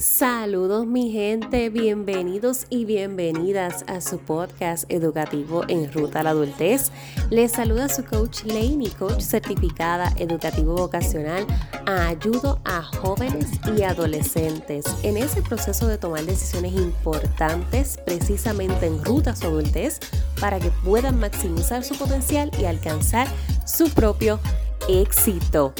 Saludos mi gente, bienvenidos y bienvenidas a su podcast educativo en ruta a la adultez. Les saluda su coach Laney, coach certificada educativo vocacional. Ayudo a jóvenes y adolescentes en ese proceso de tomar decisiones importantes precisamente en ruta a su adultez para que puedan maximizar su potencial y alcanzar su propio éxito.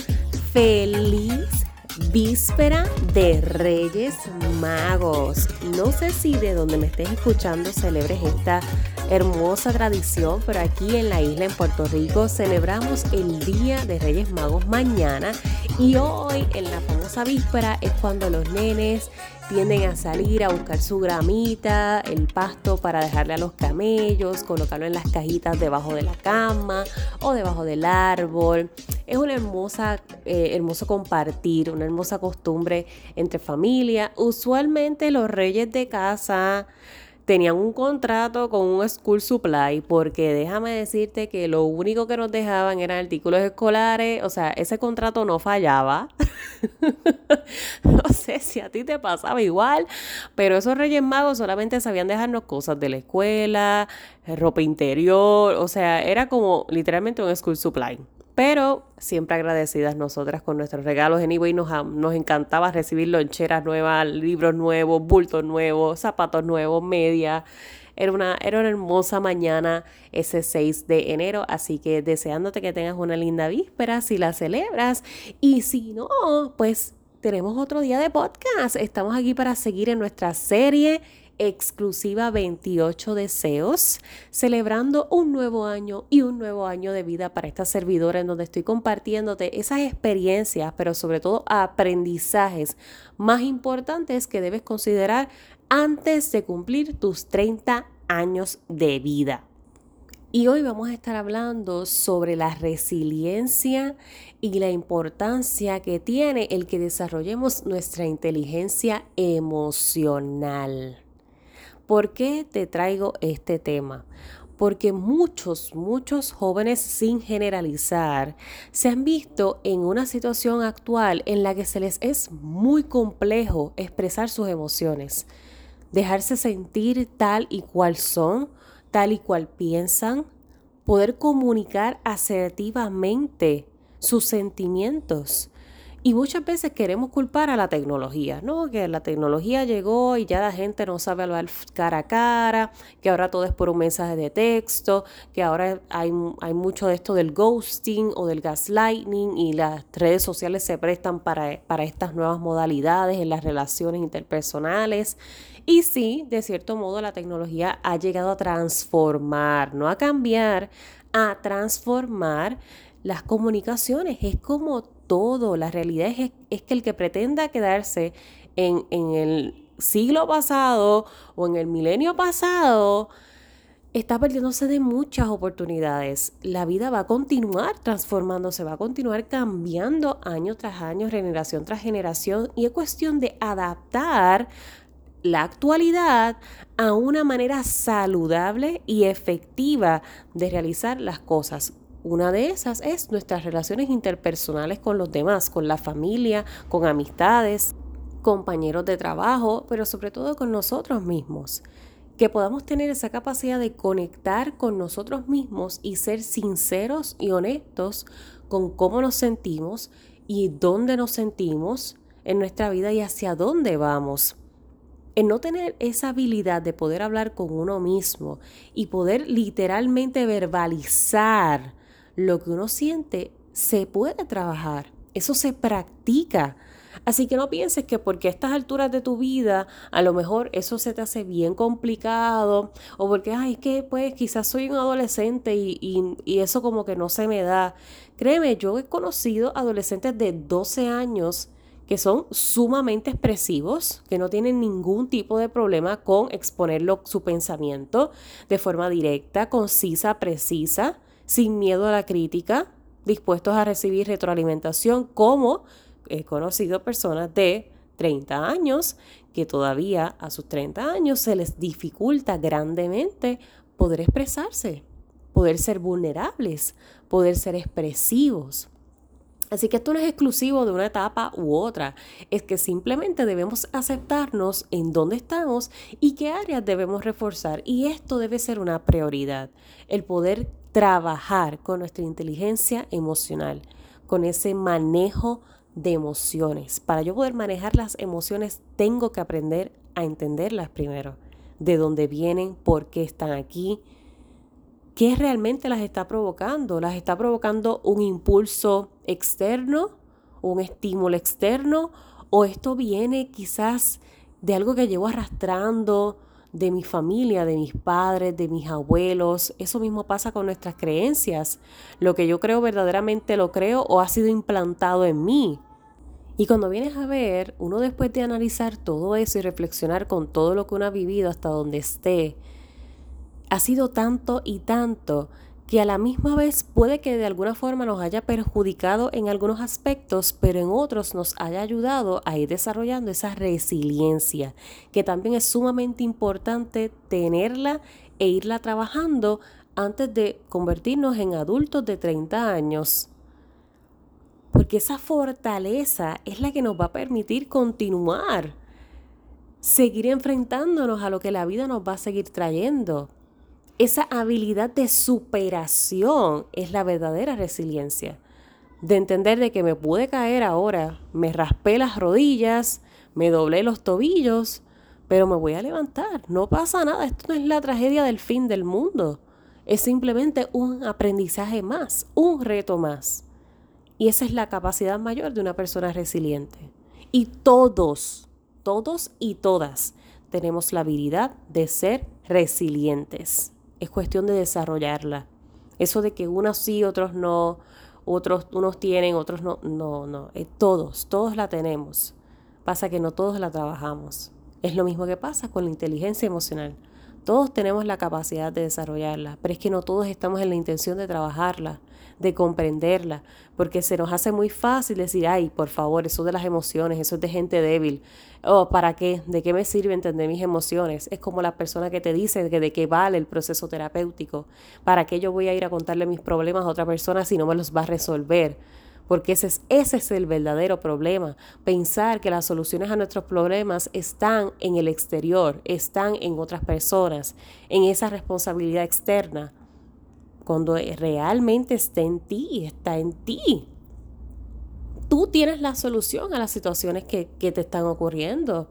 Feliz víspera de Reyes Magos. No sé si de donde me estés escuchando celebres esta hermosa tradición, pero aquí en la isla en Puerto Rico celebramos el Día de Reyes Magos mañana y hoy en la famosa víspera es cuando los nenes tienden a salir a buscar su gramita, el pasto para dejarle a los camellos, colocarlo en las cajitas debajo de la cama o debajo del árbol. Es una hermosa, eh, hermoso compartir, una hermosa costumbre entre familia. Usualmente los reyes de casa tenían un contrato con un school supply porque déjame decirte que lo único que nos dejaban eran artículos escolares, o sea, ese contrato no fallaba. no sé si a ti te pasaba igual, pero esos Reyes Magos solamente sabían dejarnos cosas de la escuela, ropa interior, o sea, era como literalmente un school supply pero siempre agradecidas nosotras con nuestros regalos. Anyway, nos, nos encantaba recibir loncheras nuevas, libros nuevos, bultos nuevos, zapatos nuevos, media. Era una, era una hermosa mañana ese 6 de enero, así que deseándote que tengas una linda víspera si la celebras y si no, pues tenemos otro día de podcast. Estamos aquí para seguir en nuestra serie exclusiva 28 deseos, celebrando un nuevo año y un nuevo año de vida para esta servidora en donde estoy compartiéndote esas experiencias, pero sobre todo aprendizajes más importantes que debes considerar antes de cumplir tus 30 años de vida. Y hoy vamos a estar hablando sobre la resiliencia y la importancia que tiene el que desarrollemos nuestra inteligencia emocional. ¿Por qué te traigo este tema? Porque muchos, muchos jóvenes, sin generalizar, se han visto en una situación actual en la que se les es muy complejo expresar sus emociones, dejarse sentir tal y cual son, tal y cual piensan, poder comunicar asertivamente sus sentimientos y muchas veces queremos culpar a la tecnología, ¿no? Que la tecnología llegó y ya la gente no sabe hablar cara a cara, que ahora todo es por un mensaje de texto, que ahora hay, hay mucho de esto del ghosting o del gaslighting y las redes sociales se prestan para, para estas nuevas modalidades en las relaciones interpersonales. Y sí, de cierto modo la tecnología ha llegado a transformar, no a cambiar, a transformar las comunicaciones. Es como todo. La realidad es, que el que pretenda quedarse en, en el siglo pasado o en el milenio pasado, está perdiéndose de muchas oportunidades. La vida va a continuar transformándose, va a continuar cambiando año tras año, generación tras generación, y es cuestión de adaptar la actualidad a una manera saludable y efectiva de realizar las cosas. Una de esas es nuestras relaciones interpersonales con los demás, con la familia, con amistades, compañeros de trabajo, pero sobre todo con nosotros mismos. Que podamos tener esa capacidad de conectar con nosotros mismos y ser sinceros y honestos con cómo nos sentimos y dónde nos sentimos en nuestra vida y hacia dónde vamos. En no tener esa habilidad de poder hablar con uno mismo y poder literalmente verbalizar lo que uno siente se puede trabajar, eso se practica. Así que no pienses que porque a estas alturas de tu vida a lo mejor eso se te hace bien complicado o porque, ay, que pues quizás soy un adolescente y, y, eso como que no se me da. Créeme, yo he conocido adolescentes de 12 años que son sumamente expresivos, que no tienen ningún tipo de problema con exponer su pensamiento de forma directa, concisa, precisa sin miedo a la crítica, dispuestos a recibir retroalimentación, como he conocido personas de 30 años que todavía a sus 30 años se les dificulta grandemente poder expresarse, poder ser vulnerables, poder ser expresivos. Así que esto no es exclusivo de una etapa u otra, es que simplemente debemos aceptarnos en dónde estamos y qué áreas debemos reforzar. Y esto debe ser una prioridad, el poder trabajar con nuestra inteligencia emocional, con ese manejo de emociones. Para yo poder manejar las emociones tengo que aprender a entenderlas primero, de dónde vienen, por qué están aquí, ¿Qué realmente las está provocando? ¿Las está provocando un impulso externo, un estímulo externo? ¿O esto viene quizás de algo que llevo arrastrando de mi familia, de mis padres, de mis abuelos? Eso mismo pasa con nuestras creencias. Lo que yo creo verdaderamente lo creo o ha sido implantado en mí. Y cuando vienes a ver, uno después de analizar todo eso y reflexionar con todo lo que uno ha vivido hasta donde esté, ha sido tanto y tanto que a la misma vez puede que de alguna forma nos haya perjudicado en algunos aspectos, pero en otros nos haya ayudado a ir desarrollando esa resiliencia, que también es sumamente importante tenerla e irla trabajando antes de convertirnos en adultos de 30 años. Porque esa fortaleza es la que nos va a permitir continuar, seguir enfrentándonos a lo que la vida nos va a seguir trayendo esa habilidad de superación es la verdadera resiliencia. De entender de que me pude caer ahora, me raspé las rodillas, me doblé los tobillos, pero me voy a levantar. No pasa nada, esto no es la tragedia del fin del mundo. Es simplemente un aprendizaje más, un reto más. Y esa es la capacidad mayor de una persona resiliente. Y todos, todos y todas tenemos la habilidad de ser resilientes es cuestión de desarrollarla. Eso de que unos sí, otros no, otros unos tienen, otros no, no, no, eh, todos, todos la tenemos. Pasa que no todos la trabajamos. Es lo mismo que pasa con la inteligencia emocional. Todos tenemos la capacidad de desarrollarla, pero es que no todos estamos en la intención de trabajarla de comprenderla, porque se nos hace muy fácil decir, ay, por favor, eso de las emociones, eso es de gente débil. Oh, ¿para qué? ¿De qué me sirve entender mis emociones? Es como la persona que te dice que de qué vale el proceso terapéutico. ¿Para qué yo voy a ir a contarle mis problemas a otra persona si no me los va a resolver? Porque ese es, ese es el verdadero problema. Pensar que las soluciones a nuestros problemas están en el exterior, están en otras personas, en esa responsabilidad externa cuando realmente está en ti, está en ti. Tú tienes la solución a las situaciones que, te están ocurriendo.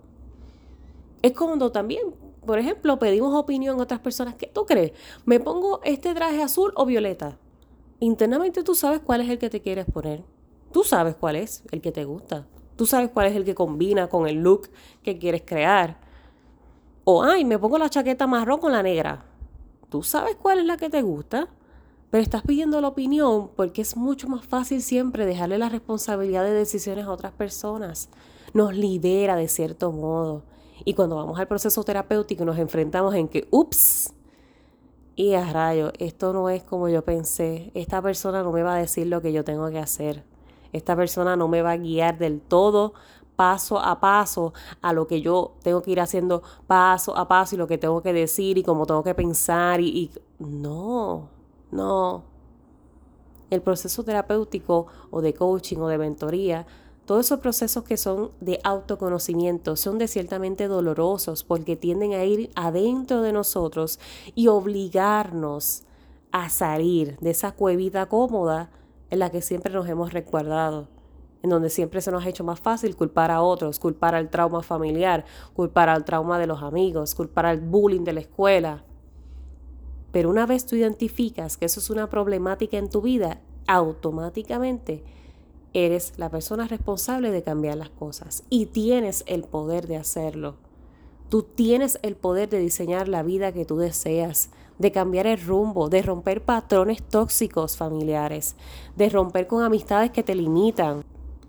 Es cuando también, por ejemplo, pedimos opinión a otras personas. ¿Qué tú crees? ¿Me pongo este traje azul o violeta? Internamente tú sabes cuál es el que te quieres poner. Tú sabes cuál es el que te gusta. Tú sabes cuál es el que combina con el look que quieres crear. O, ay, me pongo la chaqueta marrón con la negra. Tú sabes cuál es la que te gusta. Pero estás pidiendo la opinión porque es mucho más fácil siempre dejarle la responsabilidad de decisiones a otras personas. Nos libera de cierto modo. Y cuando vamos al proceso terapéutico nos enfrentamos en que, ups, y a rayo, esto no es como yo pensé. Esta persona no me va a decir lo que yo tengo que hacer. Esta persona no me va a guiar del todo paso a paso a lo que yo tengo que ir haciendo paso a paso y lo que tengo que decir y cómo tengo que pensar y, y... no, no. El proceso terapéutico o de coaching o de mentoría, todos esos procesos que son de autoconocimiento son de ciertamente dolorosos porque tienden a ir adentro de nosotros y obligarnos a salir de esa cuevita cómoda en la que siempre nos hemos recuerdado, en donde siempre se nos ha hecho más fácil culpar a otros, culpar al trauma familiar, culpar al trauma de los amigos, culpar al bullying de la escuela, pero una vez tú identificas que eso es una problemática en tu vida, automáticamente eres la persona responsable de cambiar las cosas y tienes el poder de hacerlo. Tú tienes el poder de diseñar la vida que tú deseas, de cambiar el rumbo, de romper patrones tóxicos familiares, de romper con amistades que te limitan,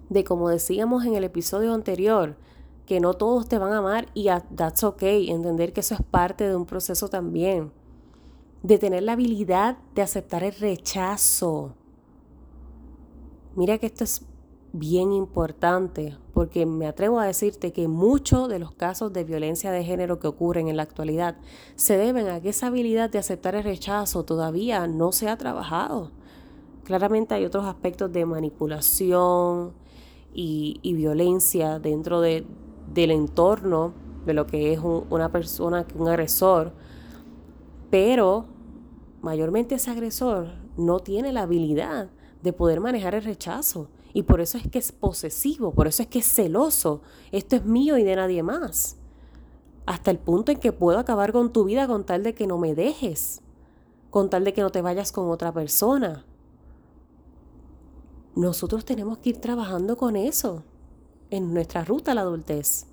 de como decíamos en el episodio anterior, que no todos te van a amar y that's okay, entender que eso es parte de un proceso también de tener la habilidad de aceptar el rechazo. Mira que esto es bien importante porque me atrevo a decirte que muchos de los casos de violencia de género que ocurren en la actualidad se deben a que esa habilidad de aceptar el rechazo todavía no se ha trabajado. Claramente hay otros aspectos de manipulación y, violencia dentro de, del entorno de lo que es una persona, un agresor, pero mayormente ese agresor no tiene la habilidad de poder manejar el rechazo. Y por eso es que es posesivo, por eso es que es celoso. Esto es mío y de nadie más. Hasta el punto en que puedo acabar con tu vida con tal de que no me dejes, con tal de que no te vayas con otra persona. Nosotros tenemos que ir trabajando con eso en nuestra ruta a la adultez.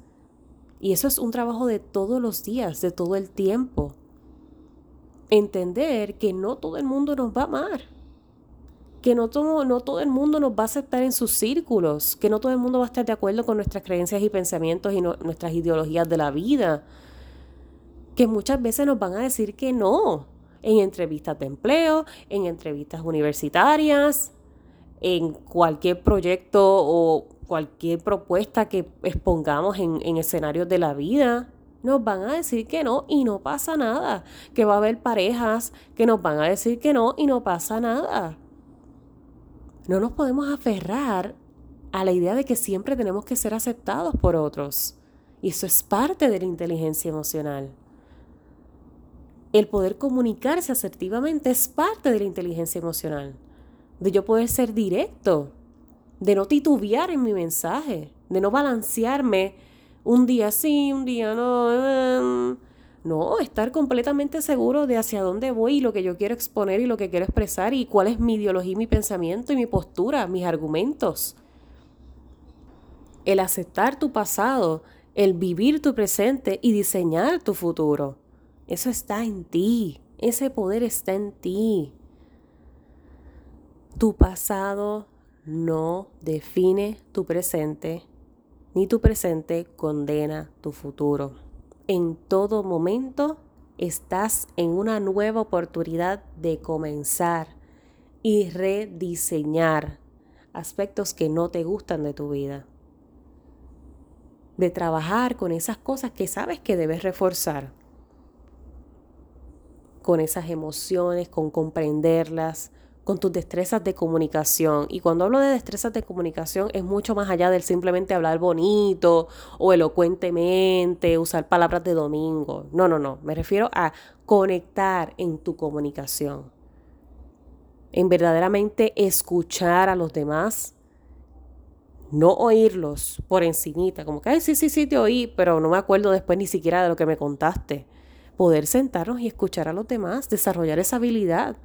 Y eso es un trabajo de todos los días, de todo el tiempo. Entender que no todo el mundo nos va a amar que no todo, no todo el mundo nos va a aceptar en sus círculos, que no todo el mundo va a estar de acuerdo con nuestras creencias y pensamientos y nuestras ideologías de la vida, que muchas veces nos van a decir que no en entrevistas de empleo, en entrevistas universitarias, en cualquier proyecto o cualquier propuesta que expongamos en, en escenarios de la vida nos van a decir que no y no pasa nada. Que va a haber parejas que nos van a decir que no y no pasa nada. No nos podemos aferrar a la idea de que siempre tenemos que ser aceptados por otros. Y eso es parte de la inteligencia emocional. El poder comunicarse asertivamente es parte de la inteligencia emocional. De yo poder ser directo, de no titubear en mi mensaje, de no balancearme un día sí, un día no. No, estar completamente seguro de hacia dónde voy y lo que yo quiero exponer y lo que quiero expresar y cuál es mi ideología, mi pensamiento y mi postura, mis argumentos. El aceptar tu pasado, el vivir tu presente y diseñar tu futuro. Eso está en ti. Ese poder está en ti. Tu pasado no define tu presente, ni tu presente condena tu futuro en todo momento estás en una nueva oportunidad de comenzar y rediseñar aspectos que no te gustan de tu vida. De trabajar con esas cosas que sabes que debes reforzar. Con esas emociones, con comprenderlas, con tus destrezas de comunicación. Y cuando hablo de destrezas de comunicación es mucho más allá del simplemente hablar bonito o elocuentemente, usar palabras de domingo. No, no, no. Me refiero a conectar en tu comunicación. En verdaderamente escuchar a los demás. No oírlos por encimita, como que, ay, sí, sí, sí, te oí, pero no me acuerdo después ni siquiera de lo que me contaste. Poder sentarnos y escuchar a los demás, desarrollar esa habilidad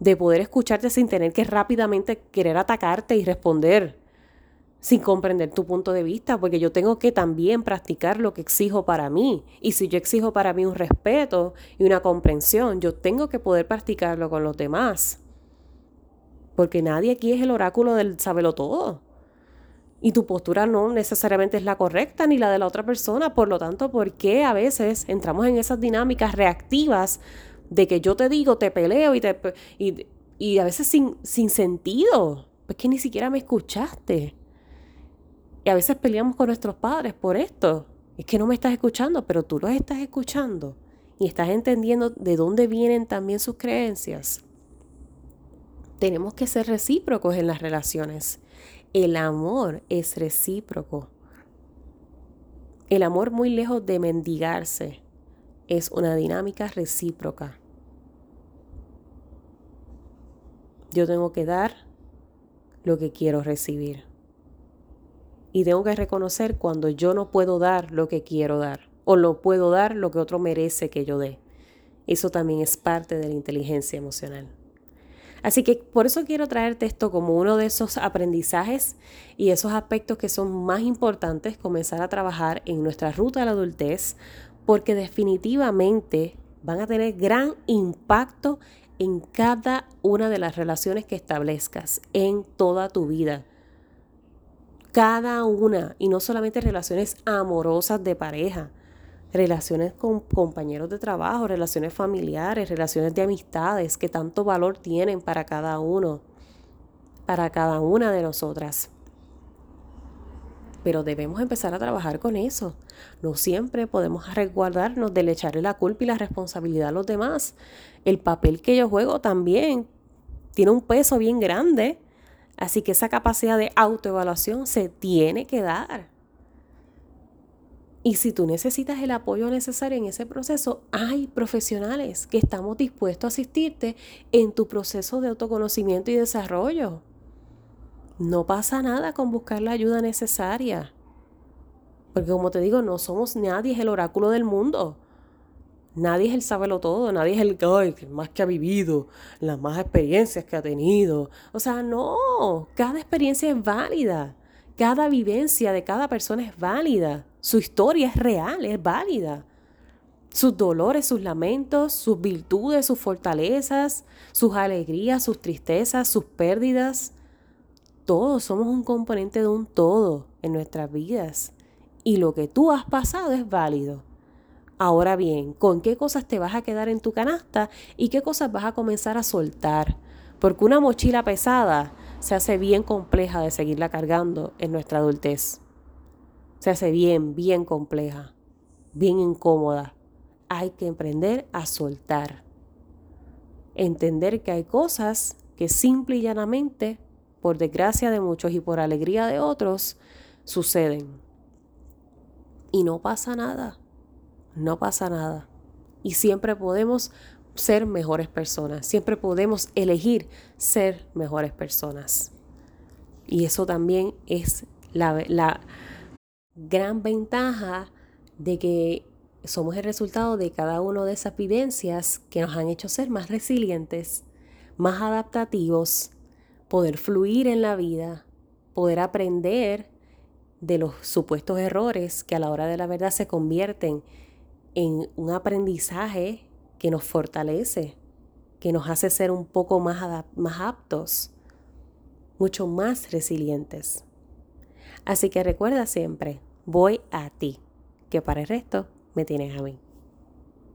de poder escucharte sin tener que rápidamente querer atacarte y responder sin comprender tu punto de vista, porque yo tengo que también practicar lo que exijo para mí. Y si yo exijo para mí un respeto y una comprensión, yo tengo que poder practicarlo con los demás. Porque nadie aquí es el oráculo del sabelo todo. Y tu postura no necesariamente es la correcta ni la de la otra persona. Por lo tanto, ¿por qué a veces entramos en esas dinámicas reactivas de que yo te digo, te peleo y, te, y, a veces sin, sin sentido, es que ni siquiera me escuchaste. Y a veces peleamos con nuestros padres por esto. Es que no me estás escuchando, pero tú los estás escuchando y estás entendiendo de dónde vienen también sus creencias. Tenemos que ser recíprocos en las relaciones. El amor es recíproco. El amor muy lejos de mendigarse es una dinámica recíproca. Yo tengo que dar lo que quiero recibir. Y tengo que reconocer cuando yo no puedo dar lo que quiero dar o no puedo dar lo que otro merece que yo dé. Eso también es parte de la inteligencia emocional. Así que por eso quiero traerte esto como uno de esos aprendizajes y esos aspectos que son más importantes comenzar a trabajar en nuestra ruta a la adultez porque definitivamente van a tener gran impacto en cada una de las relaciones que establezcas en toda tu vida. Cada una, y no solamente relaciones amorosas de pareja, relaciones con compañeros de trabajo, relaciones familiares, relaciones de amistades que tanto valor tienen para cada uno, para cada una de nosotras pero debemos empezar a trabajar con eso. No siempre podemos resguardarnos del echarle la culpa y la responsabilidad a los demás. El papel que yo juego también tiene un peso bien grande. Así que esa capacidad de autoevaluación se tiene que dar. Y si tú necesitas el apoyo necesario en ese proceso, hay profesionales que estamos dispuestos a asistirte en tu proceso de autoconocimiento y desarrollo. No pasa nada con buscar la ayuda necesaria. Porque como te digo, no somos nadie, es el oráculo del mundo. Nadie es el sábelo todo, nadie es el que más que ha vivido, las más experiencias que ha tenido. O sea, no, cada experiencia es válida. Cada vivencia de cada persona es válida. Su historia es real, es válida. Sus dolores, sus lamentos, sus virtudes, sus fortalezas, sus alegrías, sus tristezas, sus pérdidas. Todos somos un componente de un todo en nuestras vidas. Y lo que tú has pasado es válido. Ahora bien, ¿con qué cosas te vas a quedar en tu canasta y qué cosas vas a comenzar a soltar? Porque una mochila pesada se hace bien compleja de seguirla cargando en nuestra adultez. Se hace bien, bien compleja, bien incómoda. Hay que aprender a soltar. Entender que hay cosas que simple y llanamente, por desgracia de muchos y por alegría de otros, suceden. Y no pasa nada. No pasa nada. Y siempre podemos ser mejores personas. Siempre podemos elegir ser mejores personas. Y eso también es la, la gran ventaja de que somos el resultado de cada una de esas vivencias que nos han hecho ser más resilientes, más adaptativos, poder fluir en la vida, poder aprender de los supuestos errores que a la hora de la verdad se convierten en un aprendizaje que nos fortalece, que nos hace ser un poco más, más aptos, mucho más resilientes. Así que recuerda siempre, voy a ti, que para el resto me tienes a mí.